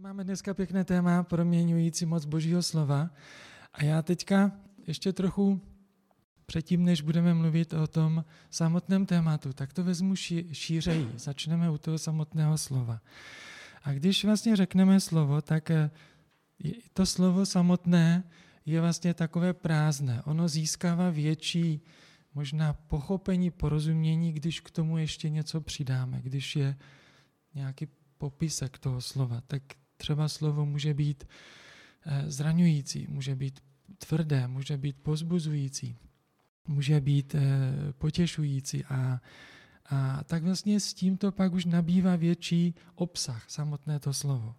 Máme dneska pěkné téma proměňující moc Božího slova a já teďka ještě trochu předtím, než budeme mluvit o tom samotném tématu, tak to vezmu šířeji. Začneme u toho samotného slova. A když vlastně řekneme slovo, tak eh, to slovo samotné je vlastně takové prázdné. Ono získává větší možná pochopení, porozumění, když k tomu ještě něco přidáme, když je nějaký popisek toho slova, tak třeba slovo může být eh, zraňující, může být tvrdé, může být pozbuzující, může být eh, potěšující a, a tak vlastně s tímto pak už nabývá větší obsah samotné to slovo.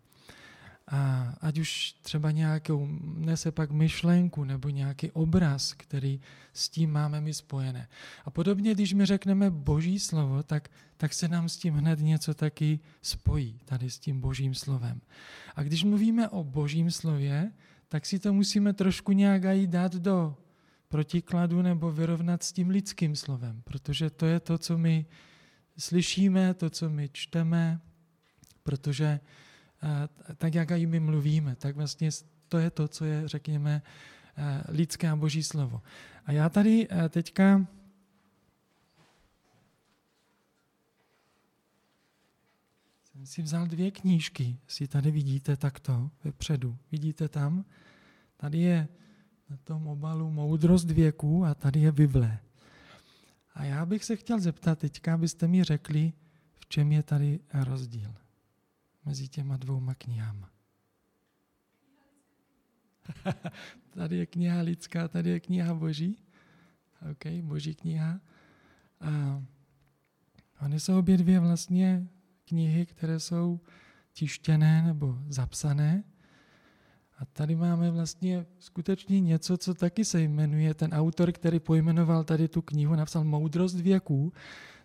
A ať už třeba nějakou nese pak myšlenku nebo nějaký obraz, který s tím máme my spojené. A podobně, když my řekneme boží slovo, tak, tak se nám s tím hned něco taky spojí, tady s tím božím slovem. A když mluvíme o božím slově, tak si to musíme trošku nějak i dát do protikladu nebo vyrovnat s tím lidským slovem, protože to je to, co my slyšíme, to, co my čteme, protože tak jak my mluvíme, tak vlastně to je to, co je, řekněme, lidské a boží slovo. A já tady teďka jsem si vzal dvě knížky, si tady vidíte takto vepředu. Vidíte tam? Tady je na tom obalu Moudrost věku a tady je Bible. A já bych se chtěl zeptat teďka, abyste mi řekli, v čem je tady rozdíl mezi těma dvouma knihama. tady je kniha lidská, tady je kniha boží. OK, boží kniha. A ony jsou obě dvě vlastně knihy, které jsou tištěné nebo zapsané. A tady máme vlastně skutečně něco, co taky se jmenuje, ten autor, který pojmenoval tady tu knihu, napsal Moudrost věků,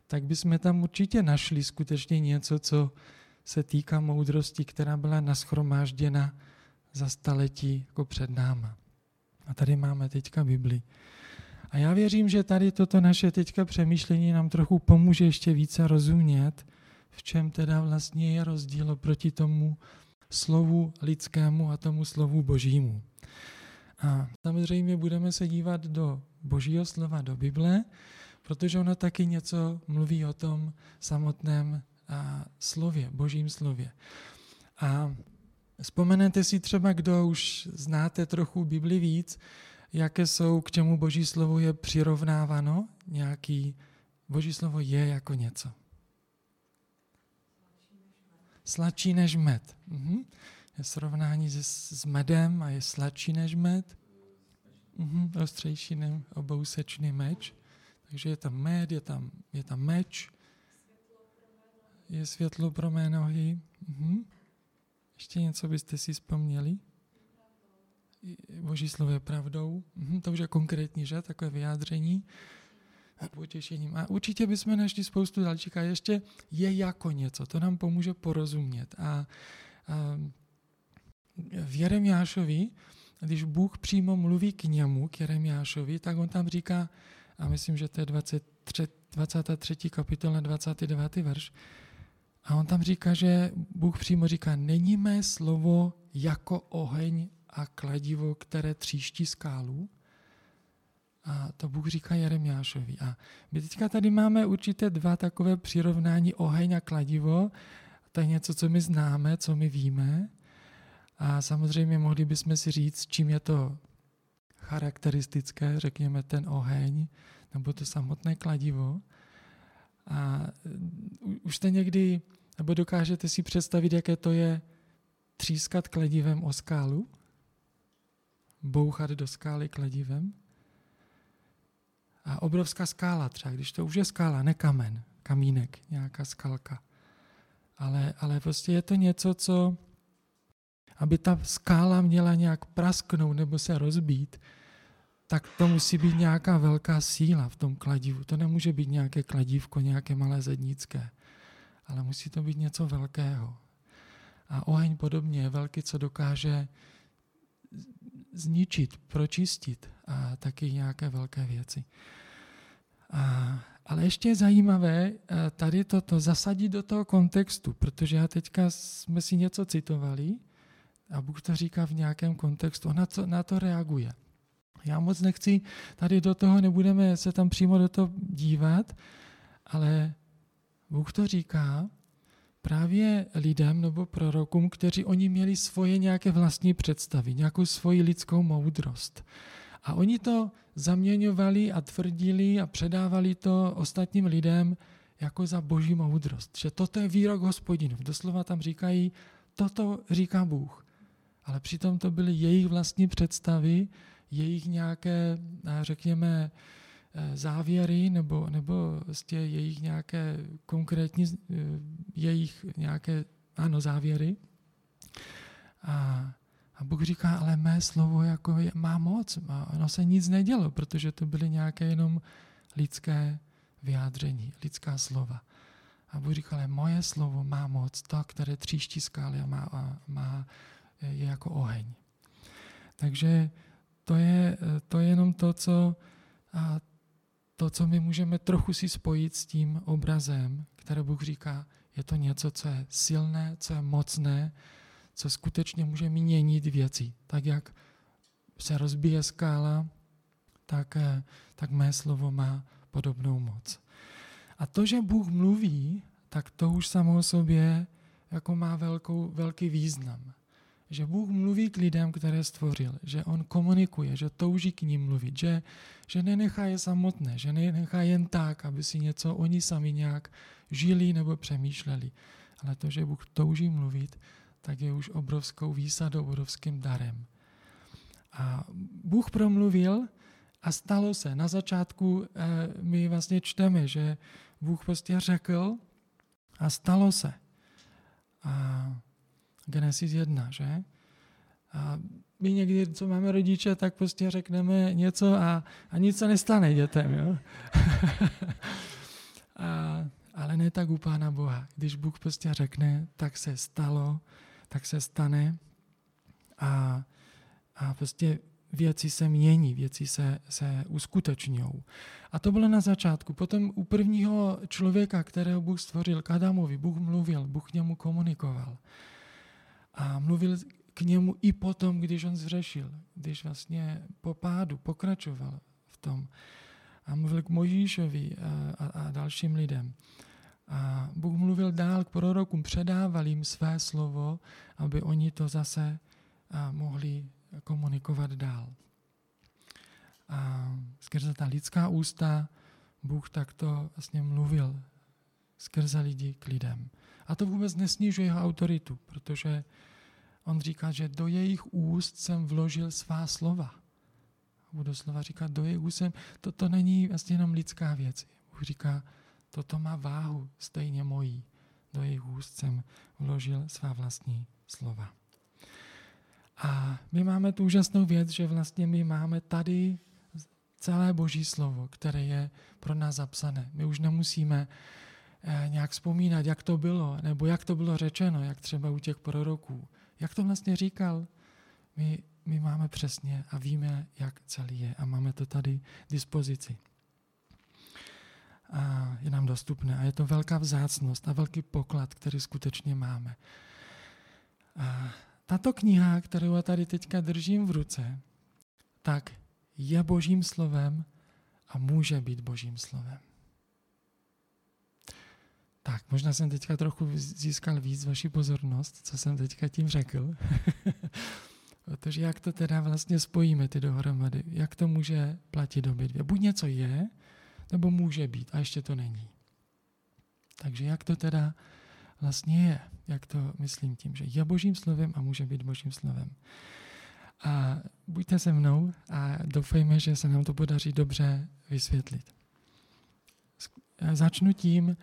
tak bychom tam určitě našli skutečně něco, co se týká moudrosti, která byla naschromážděna za staletí jako před náma. A tady máme teďka Bibli. A já věřím, že tady toto naše teďka přemýšlení nám trochu pomůže ještě více rozumět, v čem teda vlastně je rozdíl proti tomu slovu lidskému a tomu slovu božímu. A samozřejmě budeme se dívat do božího slova, do Bible, protože ono taky něco mluví o tom samotném slově, božím slově. A vzpomenete si třeba, kdo už znáte trochu Bibli víc, jaké jsou, k čemu boží slovo je přirovnáváno, nějaký, boží slovo je jako něco. Sladší než med. Mhm. Je srovnání s, s medem a je sladší než med. Mhm. Ostřejší než obousečný meč. Takže je tam med, je tam, je tam meč, je světlo pro mé nohy. Mhm. Ještě něco byste si vzpomněli? Boží slovo je pravdou. Mhm, to už je konkrétní, že? Takové vyjádření. Potěšením. A určitě bychom našli spoustu dalších. A ještě je jako něco. To nám pomůže porozumět. A, a v Jeremiášovi, když Bůh přímo mluví k němu, k Jeremiášovi, tak on tam říká, a myslím, že to je 23, 23. kapitola, 29. verš, a on tam říká, že Bůh přímo říká, není mé slovo jako oheň a kladivo, které tříští skálu? A to Bůh říká Jeremiášovi. A my teďka tady máme určité dva takové přirovnání oheň a kladivo. To je něco, co my známe, co my víme. A samozřejmě mohli bychom si říct, čím je to charakteristické, řekněme ten oheň, nebo to samotné kladivo. A už jste někdy nebo dokážete si představit, jaké to je třískat kladivem o skálu? Bouchat do skály kladivem? A obrovská skála třeba, když to už je skála, ne kamen, kamínek, nějaká skalka. Ale, ale prostě je to něco, co, aby ta skála měla nějak prasknout nebo se rozbít, tak to musí být nějaká velká síla v tom kladivu. To nemůže být nějaké kladívko, nějaké malé zednické ale musí to být něco velkého. A oheň podobně je velký, co dokáže zničit, pročistit a taky nějaké velké věci. A, Ale ještě je zajímavé eh, tady toto zasadit do toho kontextu, protože já teďka jsme si něco citovali a Bůh to říká v nějakém kontextu, on na to, na to reaguje. Já moc nechci, tady do toho nebudeme se tam přímo do toho dívat, ale Bůh to říká právě lidem nebo prorokům, kteří oni měli svoje nějaké vlastní představy, nějakou svoji lidskou moudrost. A oni to zaměňovali a tvrdili a předávali to ostatním lidem jako za boží moudrost. Že toto je výrok hospodinův. Doslova tam říkají, toto říká Bůh. Ale přitom to byly jejich vlastní představy, jejich nějaké, řekněme, eh, závěry nebo, nebo vlastně jejich nějaké konkrétní, eh, jejich nějaké, ano, závěry. A a Bůh říká, ale mé slovo jako je, má moc. A ono se nic nedělo, protože to byly nějaké jenom lidské vyjádření, lidská slova. A Bůh říká, ale moje slovo má moc, to, které tříští skály a má, a má je jako oheň. Takže to je, to je jenom to, co, a to, co my můžeme trochu si spojit s tím obrazem, které Bůh říká, je to něco, co je silné, co je mocné, co skutečně může měnit věci. Tak jak se rozbije skála, tak, eh, tak mé slovo má podobnou moc. A to, že Bůh mluví, tak to už samo o sobě jako má velkou, velký význam. Že Bůh mluví k lidem, které stvořil, že On komunikuje, že touží k ním mluvit, že, že nenechá je samotné, že nenechá jen tak, aby si něco oni sami nějak žili nebo přemýšleli. Ale to, že Bůh touží mluvit, tak je už obrovskou výsadou, obrovským darem. A Bůh promluvil a stalo se. Na začátku eh, my vlastně čteme, že Bůh prostě řekl a stalo se. A Genesis 1, že? A my někdy, co máme rodiče, tak prostě řekneme něco a, a nic se nestane dětem. Jo? a, ale ne tak u Pána Boha. Když Bůh prostě řekne, tak se stalo tak se stane a, a prostě věci se mění, věci se, se uskutečňují. A to bylo na začátku. Potom u prvního člověka, kterého Bůh stvořil, k Adamovi, Bůh mluvil, Bůh k němu komunikoval. A mluvil k němu i potom, když on zřešil, když vlastně po pádu pokračoval v tom. A mluvil k Mojžíšovi a, a, a dalším lidem. A Bůh mluvil dál k prorokům, předával jim své slovo, aby oni to zase mohli komunikovat dál. A skrze ta lidská ústa Bůh takto vlastně mluvil skrze lidi k lidem. A to vůbec nesnižuje jeho autoritu, protože on říká, že do jejich úst jsem vložil svá slova. Budu slova říkat, do jejich úst jsem, to, to není vlastně jenom lidská věc. Bůh říká, Toto má váhu stejně mojí. Do jejich úst jsem vložil svá vlastní slova. A my máme tu úžasnou věc, že vlastně my máme tady celé Boží slovo, které je pro nás zapsané. My už nemusíme nějak vzpomínat, jak to bylo, nebo jak to bylo řečeno, jak třeba u těch proroků. Jak to vlastně říkal? My, my máme přesně a víme, jak celý je a máme to tady k dispozici a je nám dostupné. A je to velká vzácnost a velký poklad, který skutečně máme. A tato kniha, kterou já tady teďka držím v ruce, tak je božím slovem a může být božím slovem. Tak, možná jsem teďka trochu získal víc vaši pozornost, co jsem teďka tím řekl. Protože jak to teda vlastně spojíme ty dohromady? Jak to může platit obě Buď něco je, nebo může být a ještě to není. Takže jak to teda vlastně je, jak to myslím tím, že je božím slovem a může být božím slovem. A buďte se mnou a doufejme, že se nám to podaří dobře vysvětlit. Začnu tím,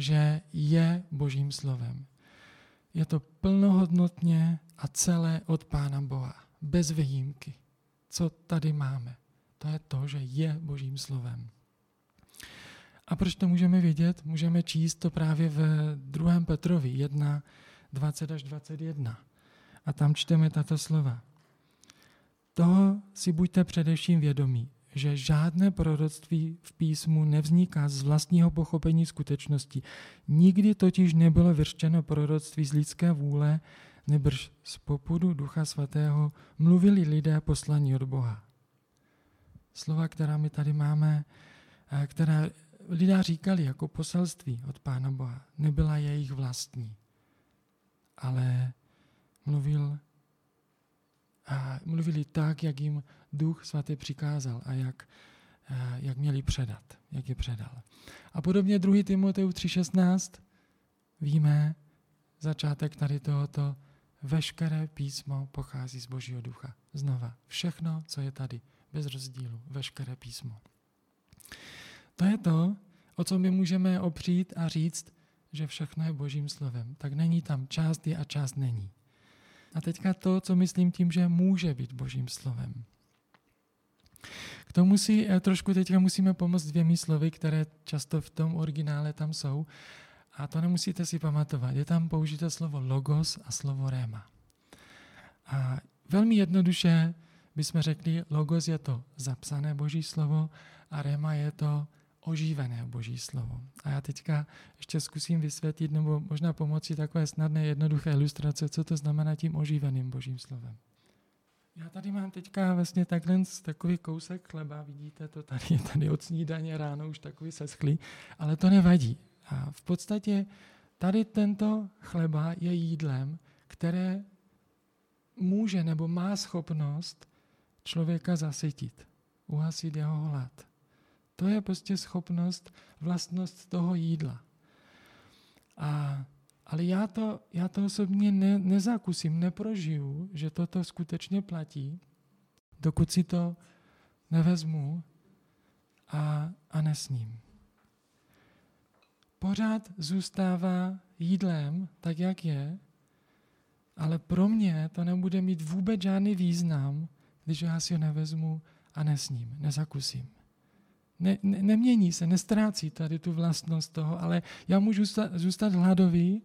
že je božím slovem. Je to plnohodnotně a celé od Pána Boha, bez výjimky. Co tady máme? To je to, že je božím slovem. A proč to můžeme vědět? Můžeme číst to právě v 2. Petrovi 1, 20 až 21. A tam čteme tato slova. Toho si buďte především vědomí, že žádné proroctví v písmu nevzniká z vlastního pochopení skutečnosti. Nikdy totiž nebylo vyřčeno proroctví z lidské vůle, nebrž z popudu Ducha Svatého mluvili lidé poslaní od Boha. Slova, která my tady máme, která lidé říkali jako poselství od Pána Boha, nebyla jejich vlastní, ale mluvil a mluvili tak, jak jim Duch Svatý přikázal a jak, eh, jak měli předat, jak je předal. A podobně 2. Timoteus 3.16 víme začátek tady tohoto, veškeré písmo pochází z Božího ducha. Znova, všechno, co je tady, bez rozdílu, veškeré písmo. To je to, o co my můžeme opřít a říct, že všechno je Božím slovem. Tak není tam část je a část není. A teďka to, co myslím tím, že může být Božím slovem. K tomu si eh, trošku teďka musíme pomoct dvěmi slovy, které často v tom originále tam jsou. A to nemusíte si pamatovat. Je tam použité slovo logos a slovo réma. A velmi jednoduše bychom řekli, logos je to zapsané boží slovo a réma je to oživené boží slovo. A já teďka ještě zkusím vysvětlit, nebo možná pomoci takové snadné, jednoduché ilustrace, co to znamená tím oživeným božím slovem. Já tady mám teďka vlastně takhle takový kousek chleba, vidíte to tady, je tady od snídaně ráno už takový seschlý, ale to nevadí. A v podstatě tady tento chleba je jídlem, které může nebo má schopnost člověka zasytit, uhasit jeho hlad. To je prostě schopnost, vlastnost toho jídla. A, ale já to, já to osobně ne, nezakusím, neprožiju, že toto skutečně platí, dokud si to nevezmu a, a nesním. Pořád zůstává jídlem, tak jak je, ale pro mě to nebude mít vůbec žádný význam, když já si ho nevezmu a nesním, nezakusím ne, ne, nemění se, nestrácí tady tu vlastnost toho, ale já můžu zůstat, zůstat hladový,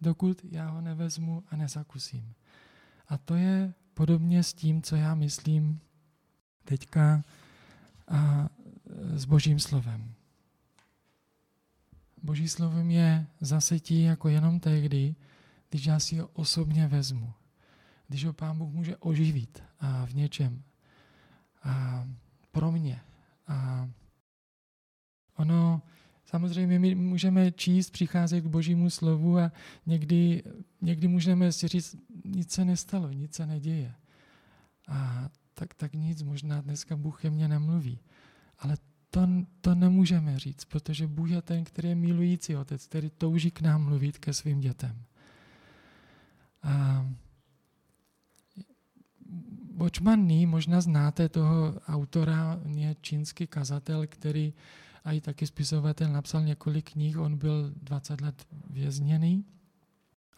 dokud já ho nevezmu a nezakusím. A to je podobně s tím, co já myslím teďka a s Božím slovem. Boží slovem je zasetí jako jenom tehdy, když já si ho osobně vezmu. Když ho Pán Bůh může oživit a v něčem. A pro mě. A Ono, samozřejmě my můžeme číst, přicházet k božímu slovu a někdy, někdy můžeme si říct, nic se nestalo, nic se neděje. A tak, tak nic, možná dneska Bůh ke mně nemluví. Ale to, to nemůžeme říct, protože Bůh je ten, který je milující otec, který touží k nám mluvit ke svým dětem. A Bočmanný, možná znáte toho autora, je čínský kazatel, který a i taky spisovatel napsal několik knih, on byl 20 let vězněný.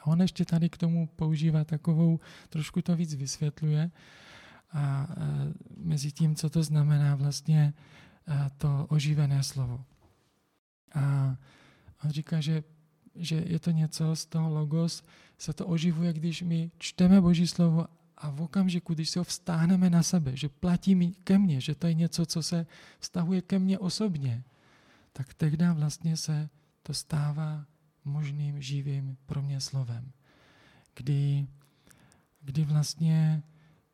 A on ještě tady k tomu používá takovou, trošku to víc vysvětluje, a, a mezi tím, co to znamená vlastně a, to oživené slovo. A on říká, že, že je to něco z toho logos, se to oživuje, když my čteme Boží slovo a v okamžiku, když se ho vztáhneme na sebe, že platí ke mně, že to je něco, co se vztahuje ke mně osobně, tak tehdy vlastně se to stává možným živým pro mě slovem. Kdy, kdy vlastně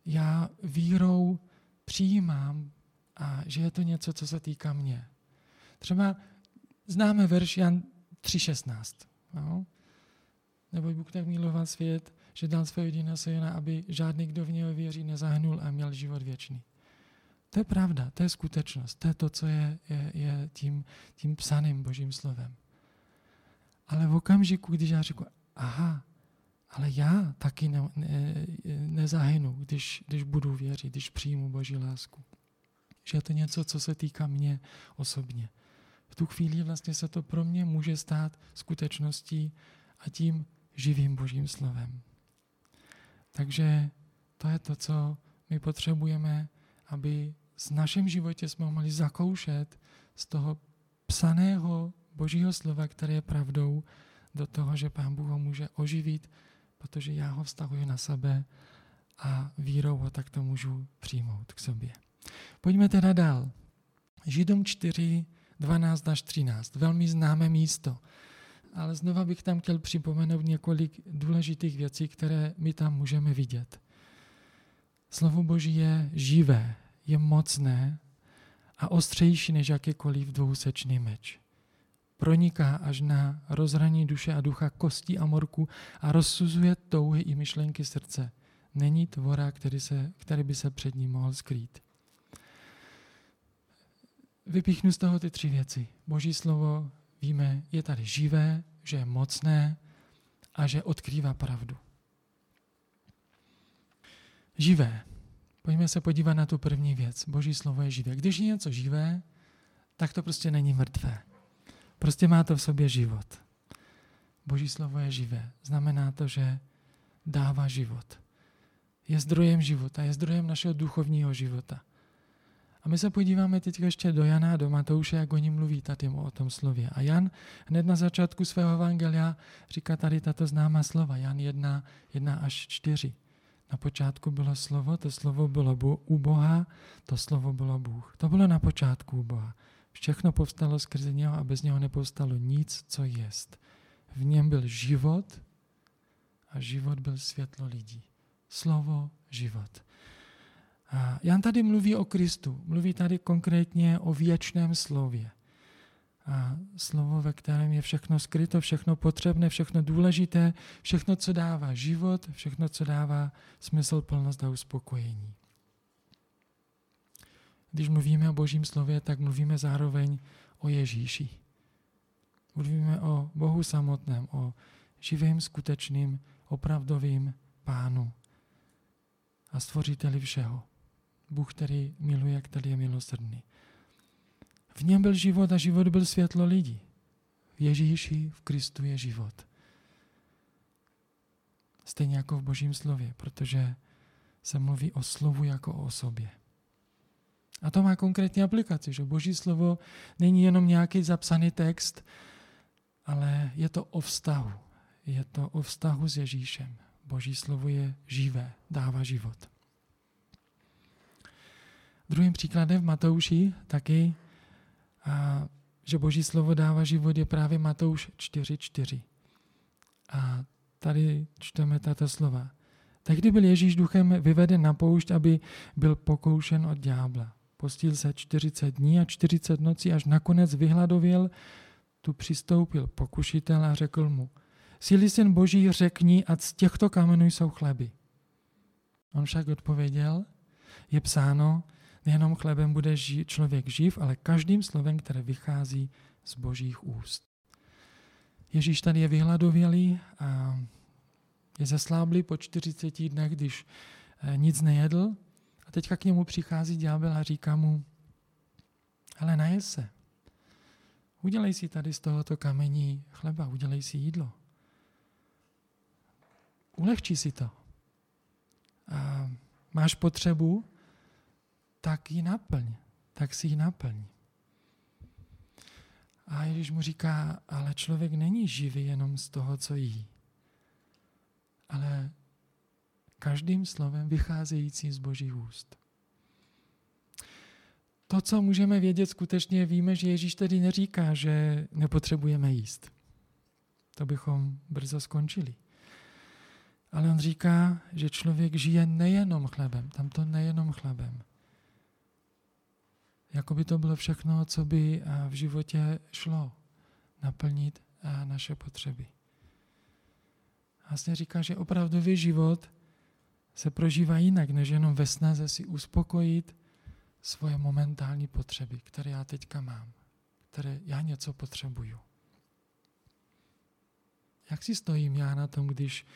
já vírou přijímám, a že je to něco, co se týká mě. Třeba známe verš Jan 3.16. No? Nebo Bůh tak miloval svět, že dal svého jediného syna, aby žádný, kdo v něho věří, nezahnul a měl život věčný. To je pravda, to je skutečnost, to je to, co je, je, je tím, tím psaným božím slovem. Ale v okamžiku, když já řeknu, aha, ale já taky ne, ne, nezahynu, když, když budu věřit, když přijmu boží lásku. Že je to něco, co se týká mě osobně. V tu chvíli vlastně se to pro mě může stát skutečností a tím živým božím slovem. Takže to je to, co my potřebujeme aby v našem životě jsme mohli zakoušet z toho psaného božího slova, které je pravdou, do toho, že Pán Bůh ho může oživit, protože já ho vztahuji na sebe a vírou ho takto můžu přijmout k sobě. Pojďme teda dál. Židům 4, 12 až 13. Velmi známé místo. Ale znova bych tam chtěl připomenout několik důležitých věcí, které my tam můžeme vidět. Slovo Boží je živé, je mocné a ostřejší než jakýkoliv dvousečný meč. Proniká až na rozhraní duše a ducha kostí a morku a rozsuzuje touhy i myšlenky srdce. Není tvora, který, se, který by se před ním mohl skrýt. Vypíchnu z toho ty tři věci. Boží slovo, víme, je tady živé, že je mocné a že odkrývá pravdu. Živé. Pojďme se podívat na tu první věc. Boží slovo je živé. Když je něco živé, tak to prostě není mrtvé. Prostě má to v sobě život. Boží slovo je živé. Znamená to, že dává život. Je zdrojem života, je zdrojem našeho duchovního života. A my se podíváme teď ještě do Jana a do Matouše, jak oni mluví tady o tom slově. A Jan hned na začátku svého evangelia říká tady tato známá slova. Jan 1, 1 až 4. Na počátku bylo slovo, to slovo bylo u Boha, to slovo bylo Bůh. To bylo na počátku u Boha. Všechno povstalo skrze něho a bez něho nepovstalo nic, co jest. V něm byl život a život byl světlo lidí. Slovo, život. Jan tady mluví o Kristu, mluví tady konkrétně o věčném slově. A slovo, ve kterém je všechno skryto, všechno potřebné, všechno důležité, všechno, co dává život, všechno, co dává smysl, plnost a uspokojení. Když mluvíme o Božím slově, tak mluvíme zároveň o Ježíši. Mluvíme o Bohu samotném, o živým, skutečným, opravdovým pánu a stvořiteli všeho. Bůh, který miluje, který je milosrdný. V něm byl život a život byl světlo lidí. V Ježíši, v Kristu je život. Stejně jako v Božím slově, protože se mluví o slovu jako o osobě. A to má konkrétní aplikaci, že Boží slovo není jenom nějaký zapsaný text, ale je to o vztahu. Je to o vztahu s Ježíšem. Boží slovo je živé, dává život. Druhým příkladem v Matouši taky, a, že Boží slovo dává život, je právě Matouš 4.4. A tady čteme tato slova. Tehdy byl Ježíš duchem vyveden na poušť, aby byl pokoušen od ďábla. Postil se 40 dní a 40 nocí, až nakonec vyhladověl, tu přistoupil pokušitel a řekl mu, Síli syn Boží řekni, a z těchto kamenů jsou chleby. On však odpověděl, je psáno, nejenom chlebem bude ži- člověk živ, ale každým slovem, které vychází z božích úst. Ježíš tady je vyhladovělý a je zesláblý po 40 dnech, když eh, nic nejedl. A teďka k němu přichází ďábel a říká mu, ale naje se. Udělej si tady z tohoto kamení chleba, udělej si jídlo. Ulehčí si to. A máš potřebu, tak ji naplň, tak si ji naplň. A Ježíš mu říká, ale člověk není živý jenom z toho, co jí, ale každým slovem vycházející z božích úst. To, co můžeme vědět skutečně, víme, že Ježíš tedy neříká, že nepotřebujeme jíst. To bychom brzo skončili. Ale on říká, že člověk žije nejenom chlebem, tam to nejenom chlebem, jako by to bylo všechno, co by v životě šlo naplnit naše potřeby. Vlastně říká, že opravdový život se prožívá jinak, než jenom ve snaze si uspokojit svoje momentální potřeby, které já teďka mám, které já něco potřebuju. Jak si stojím já na tom, když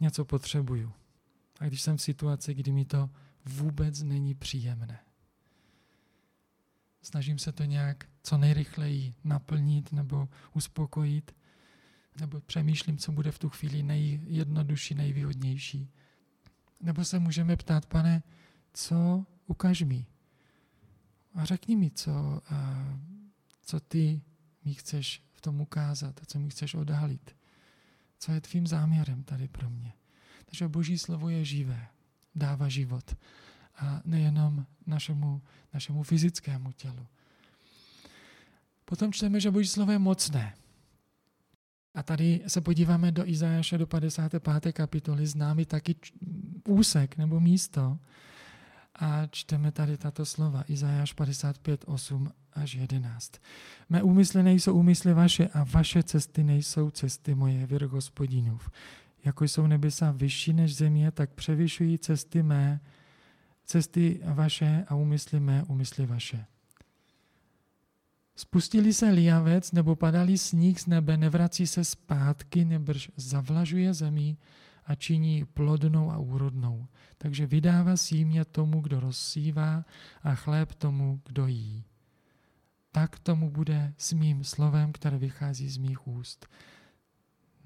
něco potřebuju? A když jsem v situaci, kdy mi to vůbec není příjemné. Snažím se to nějak co nejrychleji naplnit nebo uspokojit, nebo přemýšlím, co bude v tu chvíli nejjednodušší, nejvýhodnější. Nebo se můžeme ptát, pane, co ukaž mi? A řekni mi, co, a, co ty mi chceš v tom ukázat, co mi chceš odhalit. Co je tvým záměrem tady pro mě. Takže Boží slovo je živé, dává život. A nejenom našemu, našemu fyzickému tělu. Potom čteme, že Boží slovo je mocné. A tady se podíváme do Izajaše do 55. kapitoly, známý taky úsek nebo místo. A čteme tady tato slova, Izajáš 55, 8 až 11. Mé úmysly nejsou úmysly vaše a vaše cesty nejsou cesty moje, věr hospodinův. Jako jsou nebesa vyšší než země, tak převyšují cesty mé, cesty vaše a úmysly mé, úmysly vaše. Spustili se liavec nebo padali sníh z nebe, nevrací se zpátky, nebrž zavlažuje zemí a činí plodnou a úrodnou. Takže vydává símě tomu, kdo rozsívá a chléb tomu, kdo jí. Tak tomu bude s mým slovem, které vychází z mých úst.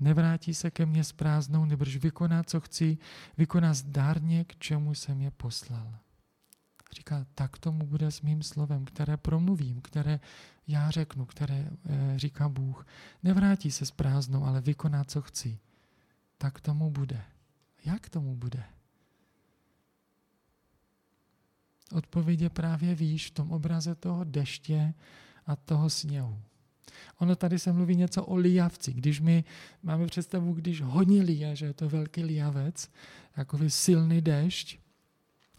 Nevrátí se ke mně s prázdnou, nebrž vykoná, co chci, vykoná zdárně, k čemu jsem je poslal. Říká, tak tomu bude s mým slovem, které promluvím, které já řeknu, které e, říká Bůh. Nevrátí se s prázdnou, ale vykoná, co chci. Tak tomu bude. Jak tomu bude? Odpověď je právě víš v tom obraze toho deště a toho sněhu. Ono tady se mluví něco o lijavci. Když my máme představu, když hodně lije, že je to velký lijavec, takový silný dešť,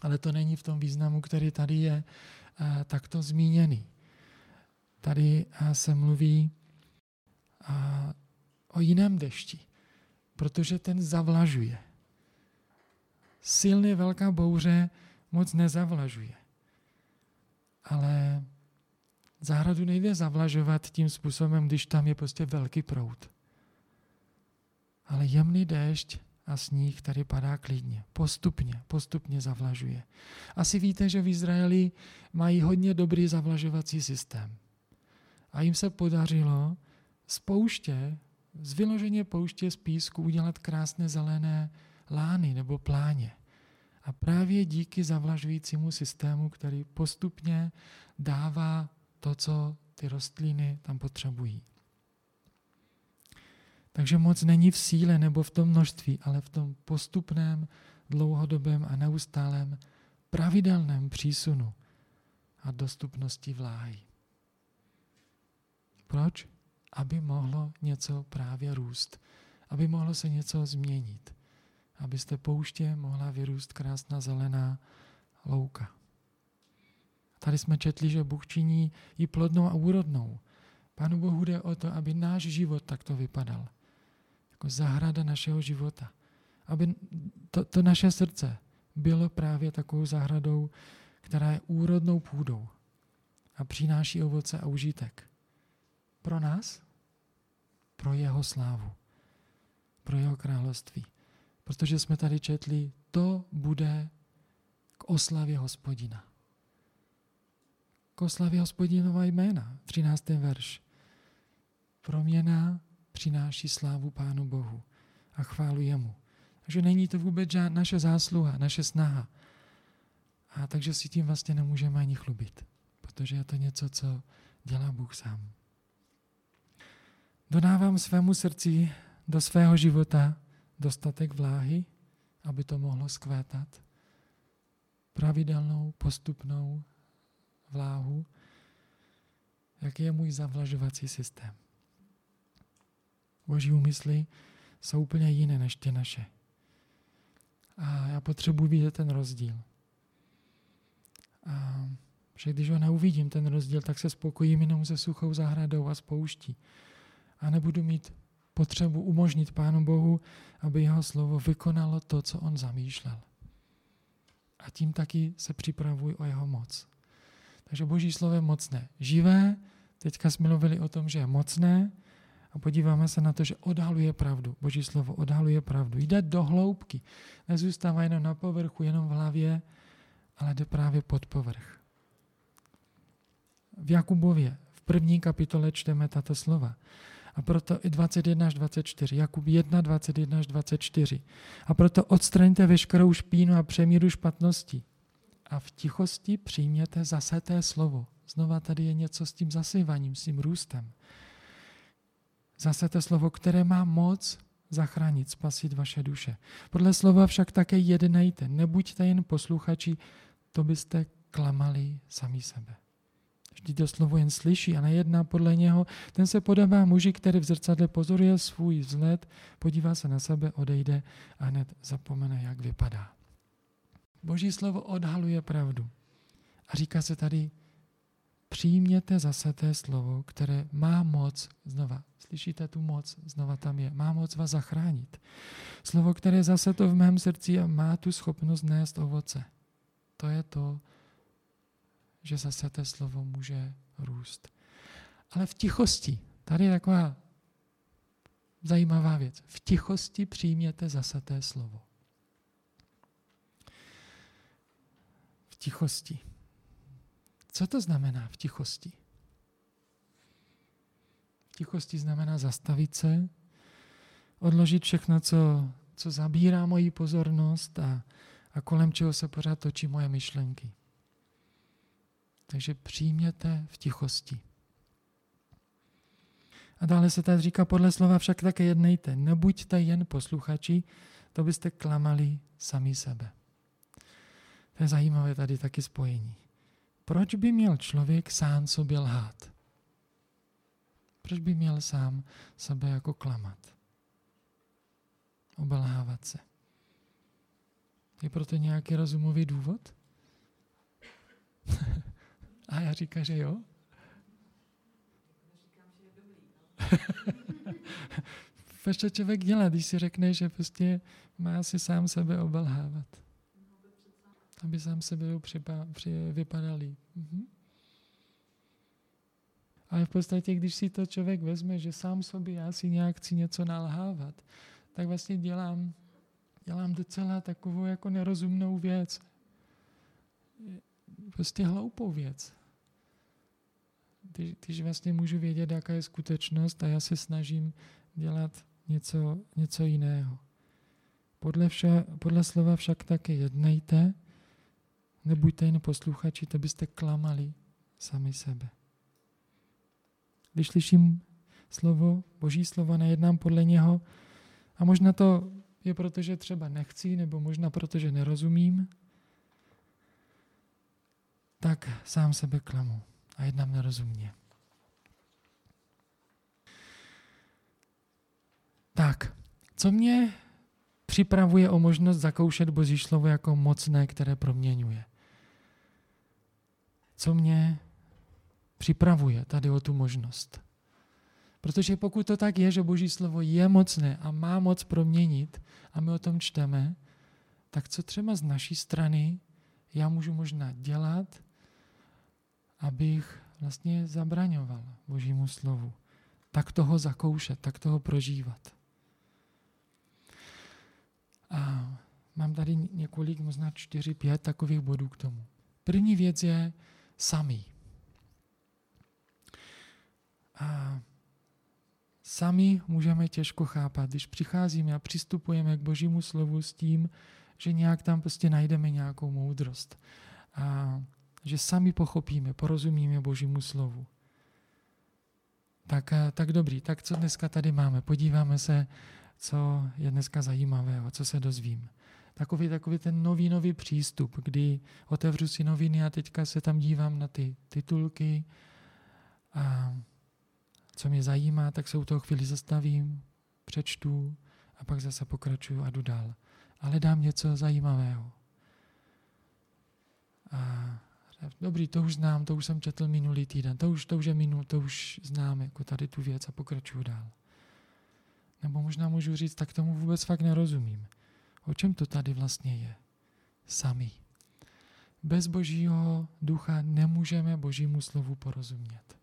ale to není v tom významu, který tady je uh, takto zmíněný. Tady uh, se mluví uh, o jiném dešti, protože ten zavlažuje. Silně velká bouře moc nezavlažuje. Ale zahradu nejde zavlažovat tím způsobem, když tam je prostě velký prout. Ale jemný déšť a sníh tady padá klidně, postupně, postupně zavlažuje. Asi víte, že v Izraeli mají hodně dobrý zavlažovací systém. A jim se podařilo z pouště, z vyloženě pouště z písku udělat krásné zelené lány nebo pláně. A právě díky zavlažujícímu systému, který postupně dává to, co ty rostliny tam potřebují. Takže moc není v síle nebo v tom množství, ale v tom postupném, dlouhodobém a neustálém pravidelném přísunu a dostupnosti vláhy. Proč? Aby mohlo něco právě růst, aby mohlo se něco změnit, abyste pouště mohla vyrůst krásná zelená louka. Tady jsme četli, že Bůh činí ji plodnou a úrodnou. Pánu Bohu jde o to, aby náš život takto vypadal jako zahrada našeho života. Aby to, to naše srdce bylo právě takovou zahradou, která je úrodnou půdou a přináší ovoce a užitek. Pro nás, pro jeho slávu, pro jeho království. Protože jsme tady četli, to bude k oslavě hospodina. K oslavě hospodinova jména, 13. verš. Proměna přináší slávu Pánu Bohu a chválu Jemu. Takže není to vůbec žád, naše zásluha, naše snaha. A takže si tím vlastně nemůžeme ani chlubit, protože je to něco, co dělá Bůh sám. Dodávám svému srdci do svého života dostatek vláhy, aby to mohlo skvétat. Pravidelnou, postupnou vláhu, jaký je můj zavlažovací systém. Boží úmysly jsou úplně jiné než ty naše. A já potřebuji vidět ten rozdíl. A že když ho neuvidím, ten rozdíl, tak se spokojím jenom se suchou zahradou a spouští. A nebudu mít potřebu umožnit Pánu Bohu, aby jeho slovo vykonalo to, co on zamýšlel. A tím taky se připravuji o jeho moc. Takže Boží slovo je mocné. Živé, teďka jsme mluvili o tom, že je mocné, a podíváme se na to, že odhaluje pravdu. Boží slovo odhaluje pravdu. Jde do hloubky. Nezůstává jenom na povrchu, jenom v hlavě, ale jde právě pod povrch. V Jakubově v první kapitole čteme tato slova. A proto i 21 až 24. Jakub 1, 21 až 24. A proto odstraňte veškerou špínu a přemíru špatnosti. A v tichosti přijměte zaseté slovo. Znova tady je něco s tím zasyvaním, s tím růstem. Zase to slovo, které má moc zachránit, spasit vaše duše. Podle slova však také jednejte, nebuďte jen posluchači, to byste klamali sami sebe. Vždy to slovo jen slyší a nejedná podle něho, ten se podává muži, který v zrcadle pozoruje svůj vzhled, podívá se na sebe, odejde a hned zapomene, jak vypadá. Boží slovo odhaluje pravdu. A říká se tady, přijměte zase té slovo, které má moc, znova, slyšíte tu moc, znova tam je, má moc vás zachránit. Slovo, které zase to v mém srdci a má tu schopnost nést ovoce. To je to, že zase to slovo může růst. Ale v tichosti, tady je taková zajímavá věc. V tichosti přijměte zase té slovo. Tichosti. Co to znamená v tichosti? V tichosti znamená zastavit se, odložit všechno, co, co zabírá moji pozornost a, a kolem čeho se pořád točí moje myšlenky. Takže přijměte v tichosti. A dále se tady říká, podle slova však také jednejte. Nebuďte jen posluchači, to byste klamali sami sebe. To je zajímavé tady taky spojení. Proč by měl člověk sám sobě lhát? Proč by měl sám sebe jako klamat? Obelhávat se. Je proto nějaký rozumový důvod? A já říkám, že jo. Proč to člověk dělá, když si řekne, že prostě má si sám sebe obelhávat? Aby sám sebe při, vypadali. Mhm. Ale v podstatě, když si to člověk vezme, že sám sobě já si nějak chci něco nalhávat, tak vlastně dělám, dělám docela takovou jako nerozumnou věc. Prostě hloupou věc když, když vlastně můžu vědět, jaká je skutečnost a já se snažím dělat něco, něco jiného. Podle, vša, podle slova však také jednejte, nebuďte jen posluchači, to byste klamali sami sebe. Když slyším slovo, boží slovo, nejednám podle něho a možná to je proto, že třeba nechci, nebo možná proto, že nerozumím, tak sám sebe klamu a jednám nerozumně. Tak, co mě připravuje o možnost zakoušet Boží slovo jako mocné, které proměňuje? Co mě připravuje tady o tu možnost? Protože pokud to tak je, že Boží slovo je mocné a má moc proměnit a my o tom čteme, tak co třeba z naší strany já můžu možná dělat, abych vlastně zabraňoval Božímu slovu. Tak toho zakoušet, tak toho prožívat. A mám tady několik, možná čtyři, pět takových bodů k tomu. První věc je sami. A sami můžeme těžko chápat, když přicházíme a přistupujeme k Božímu slovu s tím, že nějak tam prostě najdeme nějakou moudrost. A že sami pochopíme, porozumíme Božímu slovu. Tak, tak dobrý, tak co dneska tady máme? Podíváme se, co je dneska zajímavého, co se dozvím. Takový, takový ten nový, nový přístup, kdy otevřu si noviny a teďka se tam dívám na ty titulky a co mě zajímá, tak se u toho chvíli zastavím, přečtu a pak zase pokračuju a jdu dál. Ale dám něco zajímavého. A Dobrý, to už znám, to už jsem četl minulý týden, to už, to už je minul, to už znám jako tady tu věc a pokračuju dál. Nebo možná můžu říct, tak tomu vůbec fakt nerozumím. O čem to tady vlastně je? Sami. Bez božího ducha nemůžeme božímu slovu porozumět.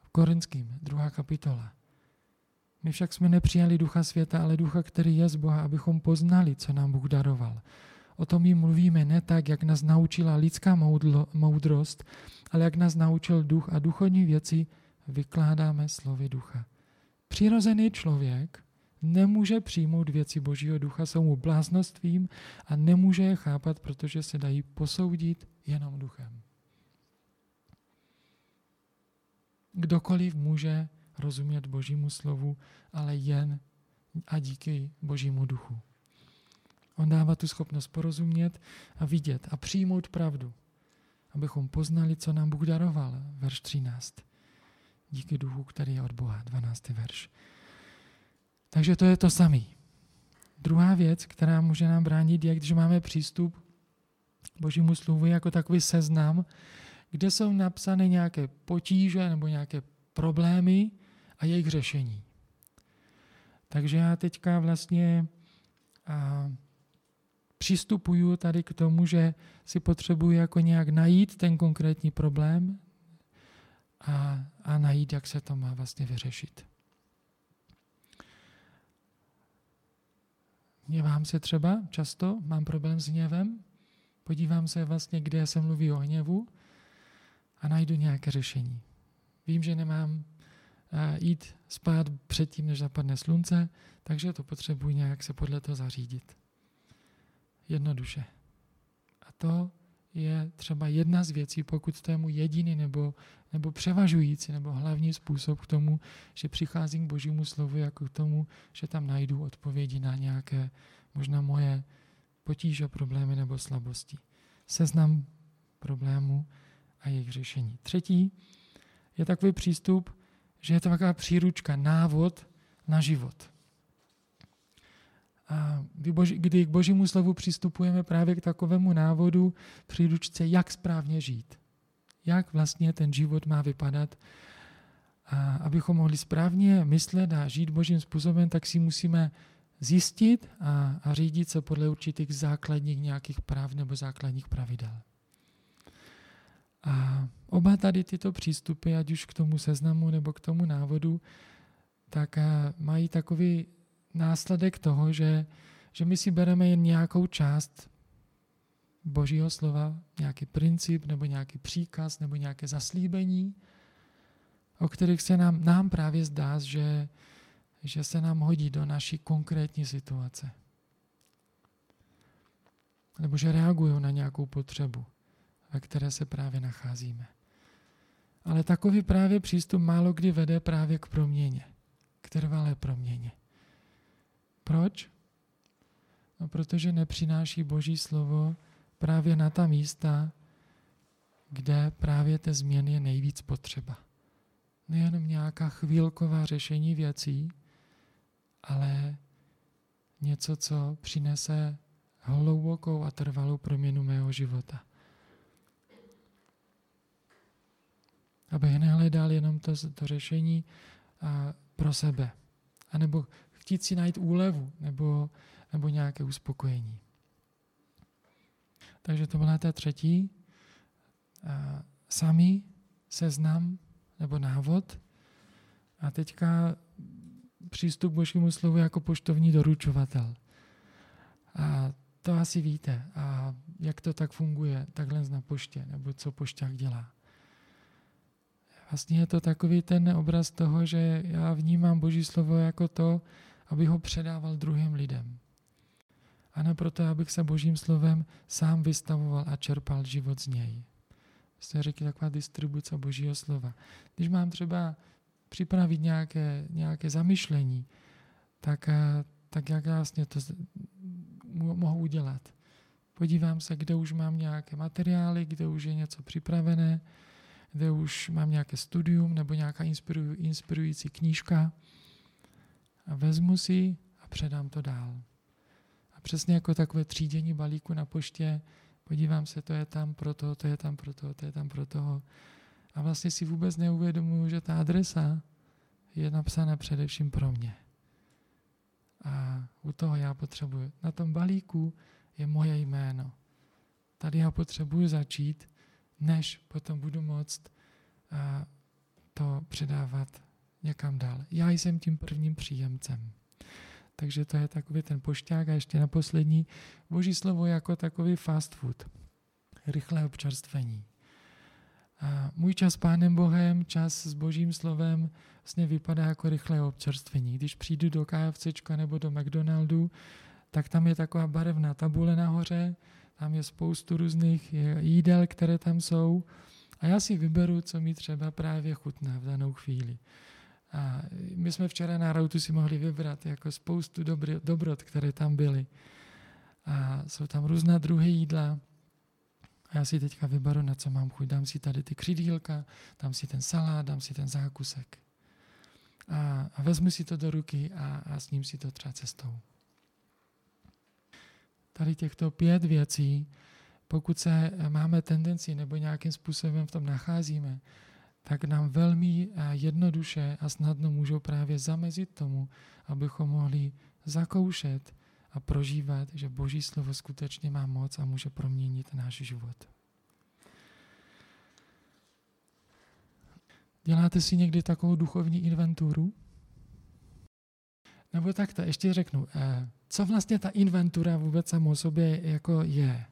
V Korinským, druhá kapitola. My však jsme nepřijali ducha světa, ale ducha, který je z Boha, abychom poznali, co nám Bůh daroval. O tom my mluvíme ne tak, jak nás naučila lidská moudrost, ale jak nás naučil duch a duchovní věci vykládáme slovy ducha. Přirozený člověk nemůže přijmout věci Božího ducha, jsou mu bláznostvím a nemůže je chápat, protože se dají posoudit jenom duchem. Kdokoliv může rozumět Božímu slovu, ale jen a díky Božímu duchu. On dává tu schopnost porozumět a vidět a přijmout pravdu, abychom poznali, co nám Bůh daroval. Verš 13. Díky duchu, který je od Boha. 12. verš. Takže to je to samé. Druhá věc, která může nám bránit, je, když máme přístup k Božímu slovu jako takový seznam, kde jsou napsané nějaké potíže nebo nějaké problémy a jejich řešení. Takže já teďka vlastně a, přistupuju tady k tomu, že si potřebuji jako nějak najít ten konkrétní problém a, a najít, jak se to má vlastně vyřešit. Hněvám se třeba často, mám problém s hněvem, podívám se vlastně, kde se mluví o hněvu a najdu nějaké řešení. Vím, že nemám eh, jít spát předtím, než zapadne slunce, takže to potřebuji nějak se podle toho zařídit. Jednoduše. A to je třeba jedna z věcí, pokud to je můj jediný nebo, nebo převažující nebo hlavní způsob k tomu, že přicházím k božímu slovu jako k tomu, že tam najdu odpovědi na nějaké možná moje potíže, problémy nebo slabosti. Seznam problémů a jejich řešení. Třetí je takový přístup, že je to taková příručka, návod na život. A kdy, k božímu slovu přistupujeme právě k takovému návodu, příručce, jak správně žít. Jak vlastně ten život má vypadat. A abychom mohli správně myslet a žít božím způsobem, tak si musíme zjistit a, a řídit se podle určitých základních nějakých práv nebo základních pravidel. A oba tady tyto přístupy, ať už k tomu seznamu nebo k tomu návodu, tak mají takový následek toho, že, že my si bereme jen nějakou část Božího slova, nějaký princip nebo nějaký příkaz nebo nějaké zaslíbení, o kterých se nám, nám právě zdá, že, že se nám hodí do naší konkrétní situace. Nebo že reagují na nějakou potřebu, ve které se právě nacházíme. Ale takový právě přístup málo kdy vede právě k proměně, k trvalé proměně. Proč? No, protože nepřináší Boží slovo právě na ta místa, kde právě té změny je nejvíc potřeba. Nejenom nějaká chvílková řešení věcí, ale něco, co přinese hlubokou a trvalou proměnu mého života. Abych nehledal jenom to, to řešení a pro sebe. A nebo chtít si najít úlevu nebo, nebo nějaké uspokojení. Takže to byla ta třetí. Samý seznam nebo návod. A teďka přístup k božímu slovu jako poštovní doručovatel. A to asi víte. A jak to tak funguje, takhle na poště, nebo co pošťák dělá. Vlastně je to takový ten obraz toho, že já vnímám Boží slovo jako to, aby ho předával druhým lidem. A ne proto, abych se božím slovem sám vystavoval a čerpal život z něj. Jste řekli taková distribuce božího slova. Když mám třeba připravit nějaké, nějaké zamyšlení, tak, eh, tak jak vlastně to mohu udělat. Podívám se, kde už mám nějaké materiály, kde už je něco připravené, kde už mám nějaké studium nebo nějaká inspirující knížka a vezmu si a předám to dál. A přesně jako takové třídění balíku na poště, podívám se, to je tam pro toho, to je tam pro toho, to je tam pro toho. A vlastně si vůbec neuvědomuji, že ta adresa je napsána především pro mě. A u toho já potřebuji. Na tom balíku je moje jméno. Tady já potřebuji začít, než potom budu moct to předávat někam dál. Já jsem tím prvním příjemcem. Takže to je takový ten pošťák a ještě na poslední boží slovo jako takový fast food. Rychlé občerstvení. A můj čas s Pánem Bohem, čas s Božím slovem vlastně vypadá jako rychlé občerstvení. Když přijdu do KFC nebo do McDonaldu, tak tam je taková barevná tabule nahoře, tam je spoustu různých jídel, které tam jsou a já si vyberu, co mi třeba právě chutná v danou chvíli. A my jsme včera na rautu si mohli vybrat jako spoustu dobrý, dobrot, které tam byly. a jsou tam různé druhy jídla. A já si teďka vyberu, na co mám chuť. Dám si tady ty křidílka, dám si ten salát, dám si ten zákusek. A, a vezmu si to do ruky a, a s ním si to třeba cestou. Tady těchto pět věcí, pokud se máme tendenci nebo nějakým způsobem v tom nacházíme, tak nám velmi jednoduše a snadno můžou právě zamezit tomu, abychom mohli zakoušet a prožívat, že Boží slovo skutečně má moc a může proměnit náš život. Děláte si někdy takovou duchovní inventuru? Nebo takto, ještě řeknu, eh, co vlastně ta inventura vůbec samou sobě jako je?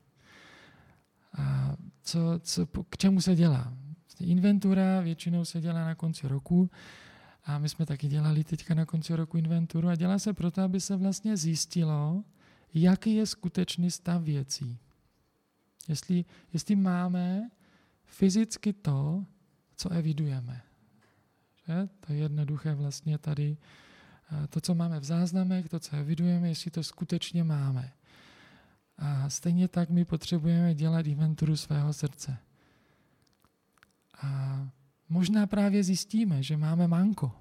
A co, co, k čemu se dělá? Inventura většinou se dělá na konci roku a my jsme taky dělali teďka na konci roku inventuru a dělá se proto, aby se vlastně zjistilo, jaký je skutečný stav věcí. Jestli, jestli máme fyzicky to, co evidujeme. Že? To je jednoduché vlastně tady. To, co máme v záznamech, to, co evidujeme, jestli to skutečně máme. A stejně tak my potřebujeme dělat inventuru svého srdce. A možná právě zjistíme, že máme manko.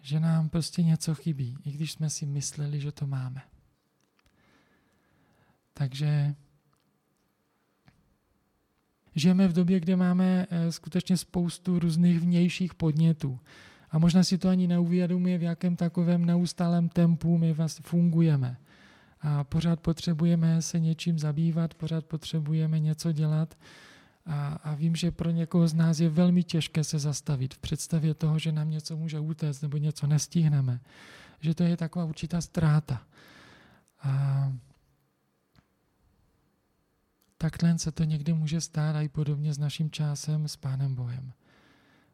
Že nám prostě něco chybí, i když jsme si mysleli, že to máme. Takže žijeme v době, kde máme eh, skutečně spoustu různých vnějších podnětů. A možná si to ani neuvědomuje, v jakém takovém neustálém tempu my vlastně fungujeme. A pořád potřebujeme se něčím zabývat, pořád potřebujeme něco dělat. A, a vím, že pro někoho z nás je velmi těžké se zastavit v představě toho, že nám něco může utéct nebo něco nestihneme. Že to je taková určitá ztráta. A takhle se to někdy může stát i podobně s naším časem s Pánem Bohem.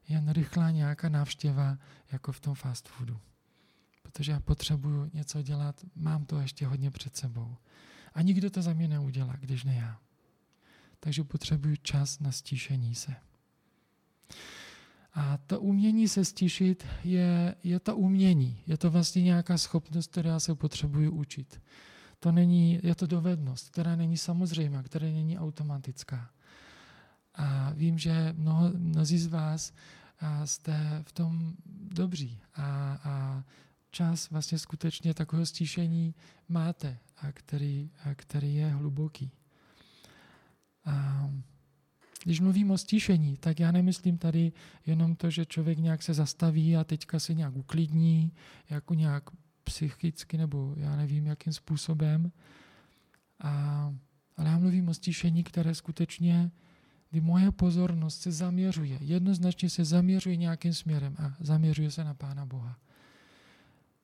Jen rychlá nějaká návštěva, jako v tom fast foodu. Protože já potřebuju něco dělat, mám to ještě hodně před sebou. A nikdo to za mě neudělá, když ne já takže potřebuju čas na stíšení se. A to umění se stišit je, je to umění. Je to vlastně nějaká schopnost, která se potřebuji učit. To není, je to dovednost, která není samozřejmá, která není automatická. A vím, že mnoho, mnozí z vás jste v tom dobří a, a čas vlastně skutečně takového stišení máte, a který, a který je hluboký. A když mluvím o stišení, tak já nemyslím tady jenom to, že člověk nějak se zastaví a teďka se nějak uklidní, jako nějak psychicky nebo já nevím, jakým způsobem. A, ale já mluvím o stišení, které skutečně, kdy moje pozornost se zaměřuje, jednoznačně se zaměřuje nějakým směrem a zaměřuje se na Pána Boha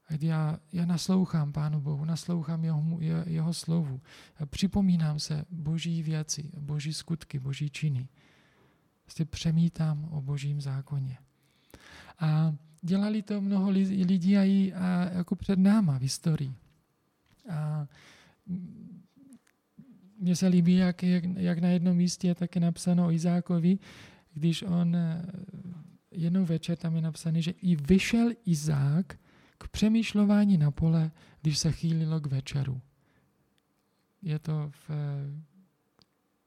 kdy já, já naslouchám Pánu Bohu, naslouchám jeho, jeho slovu, připomínám se boží věci, boží skutky, boží činy. Prostě přemítám o božím zákoně. A dělali to mnoho lidí i a jako před náma v historii. A mně se líbí, jak, jak, jak na jednom místě je také napsáno o Izákovi, když on jednou večer tam je napsaný, že i vyšel Izák k přemýšlování na pole, když se chýlilo k večeru. Je to v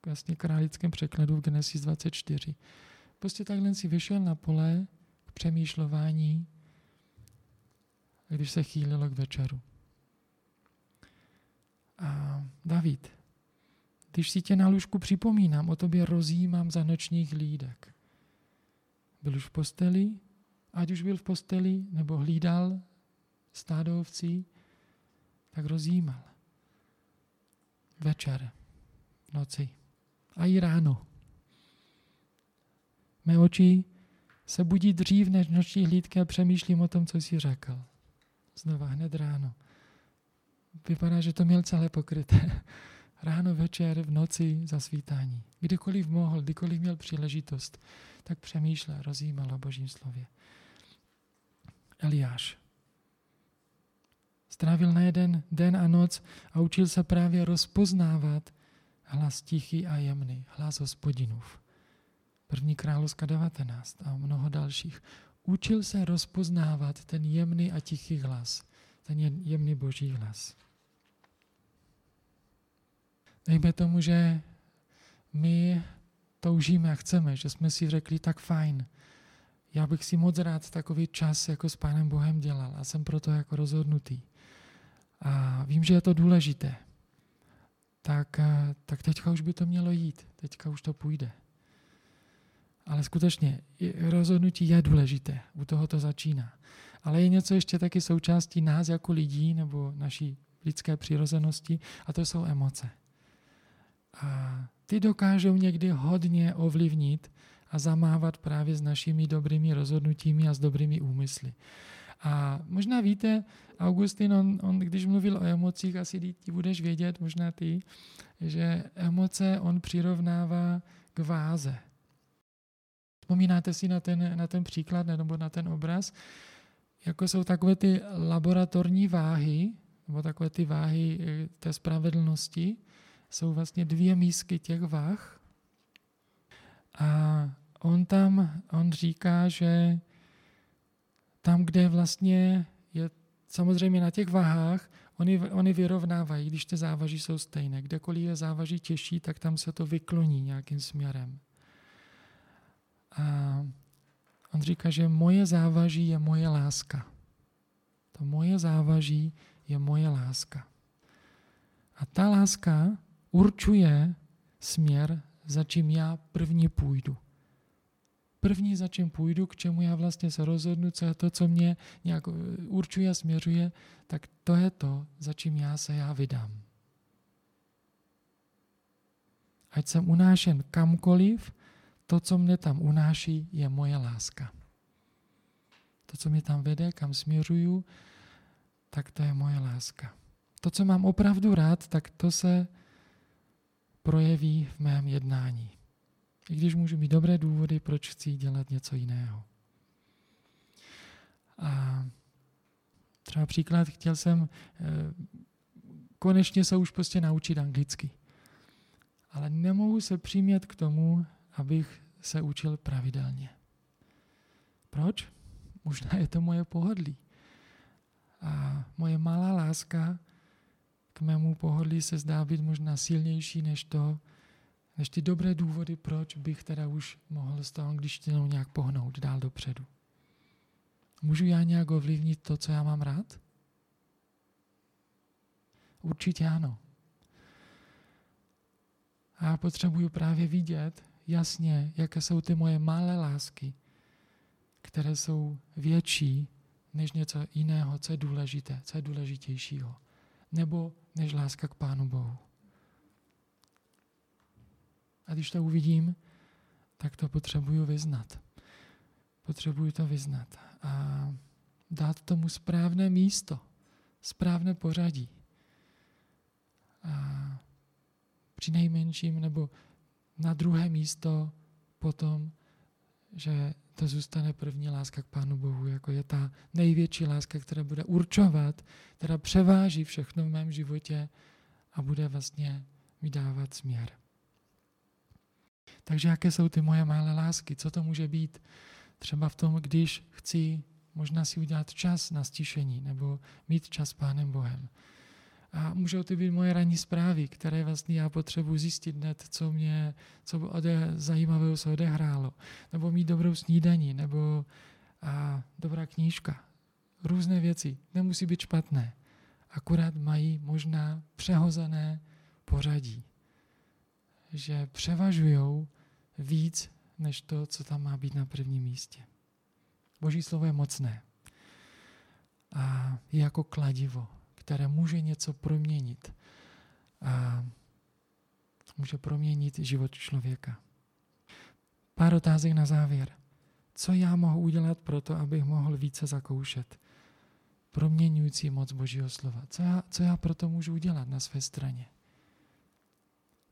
vlastně králickém překladu v Genesis 24. Prostě takhle si vyšel na pole k přemýšlování, když se chýlilo k večeru. A David, když si tě na lůžku připomínám, o tobě rozjímám za nočních hlídek. Byl už v posteli, ať už byl v posteli, nebo hlídal stádo ovcí, tak rozjímal. Večer, v noci a i ráno. Mé oči se budí dřív než noční hlídky a přemýšlím o tom, co jsi řekl. Znova hned ráno. Vypadá, že to měl celé pokryté. Ráno, večer, v noci, za svítání. Kdykoliv mohl, kdykoliv měl příležitost, tak přemýšlel, rozjímal o božím slově. Eliáš. Strávil na jeden den a noc a učil se právě rozpoznávat hlas tichý a jemný, hlas hospodinův. První královská 19 a mnoho dalších. Učil se rozpoznávat ten jemný a tichý hlas, ten jemný boží hlas. dejme tomu, že my toužíme a chceme, že jsme si řekli tak fajn, já bych si moc rád takový čas jako s Pánem Bohem dělal a jsem proto jako rozhodnutý. A vím, že je to důležité. Tak, eh, tak teďka už by to mělo jít. Teďka už to půjde. Ale skutečně rozhodnutí je důležité. U toho to začíná. Ale je něco ještě taky součástí nás jako lidí nebo naší lidské přirozenosti a to jsou emoce. A ty dokážou někdy hodně ovlivnit a zamávat právě s našimi dobrými rozhodnutími a s dobrými úmysly. A možná víte, Augustin, on, on když mluvil o emocích, asi ty budeš vědět, možná ty, že emoce on přirovnává k váze. Vzpomínáte si na ten, na ten příklad nebo na ten obraz, jako jsou takové ty laboratorní váhy, nebo takové ty váhy eh, té spravedlnosti, jsou vlastně dvě mísky těch váh. A on tam, on říká, že tam, kde vlastně je samozřejmě na těch váhách, oni, oni vyrovnávají, když ty závaží jsou stejné. Kdekoliv je závaží těžší, tak tam se to vykloní nějakým směrem. A on říká, že moje závaží je moje láska. To moje závaží je moje láska. A ta láska určuje směr, za čím já první půjdu. První, za čím půjdu, k čemu já vlastně se rozhodnu, co je to, co mě nějak eh, určuje a směřuje, tak to je to, za čím já se já vydám. Ať jsem unášen kamkoliv, to, co mě tam unáší, je moje láska. To, co mě tam vede, kam směřuju, tak to je moje láska. To, co mám opravdu rád, tak to se projeví v mém jednání. I když můžu mít dobré důvody, proč chci dělat něco jiného. A třeba příklad, chtěl jsem eh, konečně se už prostě naučit anglicky. Ale nemohu se přimět k tomu, abych se učil pravidelně. Proč? Možná je to moje pohodlí. A moje malá láska k mému pohodlí se zdá být možná silnější než to, než ty dobré důvody, proč bych teda už mohl s tou angličtinou nějak pohnout dál dopředu. Můžu já nějak ovlivnit to, co já mám rád? Určitě ano. A já potřebuju právě vidět jasně, jaké jsou ty moje malé lásky, které jsou větší než něco jiného, co je důležité, co je důležitějšího. Nebo než láska k Pánu Bohu. A když to uvidím, tak to potřebuju vyznat. Potřebuju to vyznat a dát tomu správné místo, správné pořadí. A při nejmenším nebo na druhé místo potom, že to zůstane první láska k Pánu Bohu, jako je ta největší láska, která bude určovat, která převáží všechno v mém životě a bude vlastně mi dávat směr. Takže jaké jsou ty moje malé lásky? Co to může být? Třeba v tom, když chci možná si udělat čas na stišení nebo mít čas s Pánem Bohem. A můžou to být moje ranní zprávy, které vlastně já potřebuji zjistit hned, co mě, co ode, zajímavého se odehrálo. Nebo mít dobrou snídaní, nebo a, dobrá knížka. Různé věci. Nemusí být špatné. Akurát mají možná přehozené pořadí. Že převažují víc, než to, co tam má být na prvním místě. Boží slovo je mocné. A je jako kladivo které může něco proměnit. A může proměnit život člověka. Pár otázek na závěr. Co já mohu udělat pro to, abych mohl více zakoušet? Proměňující moc Božího slova. Co já, co já pro to můžu udělat na své straně?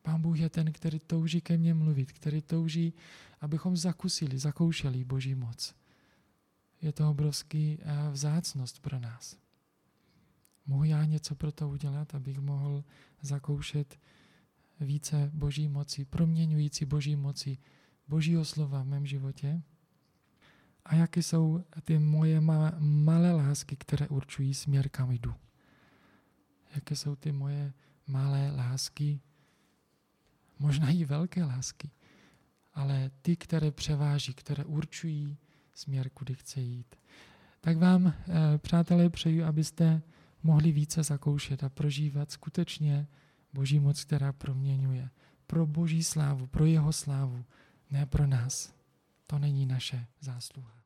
Pán Bůh je ten, který touží ke mně mluvit, který touží, abychom zakusili, zakoušeli Boží moc. Je to obrovský eh, vzácnost pro nás. Mohu já něco pro to udělat, abych mohl zakoušet více boží moci, proměňující boží moci, božího slova v mém životě? A jaké jsou ty moje malé lásky, které určují směr, kam jdu? Jaké jsou ty moje malé lásky, možná i velké lásky, ale ty, které převáží, které určují směr, kudy chce jít. Tak vám, eh, přátelé, přeju, abyste mohli více zakoušet a prožívat skutečně Boží moc, která proměňuje. Pro Boží slávu, pro jeho slávu, ne pro nás. To není naše zásluha.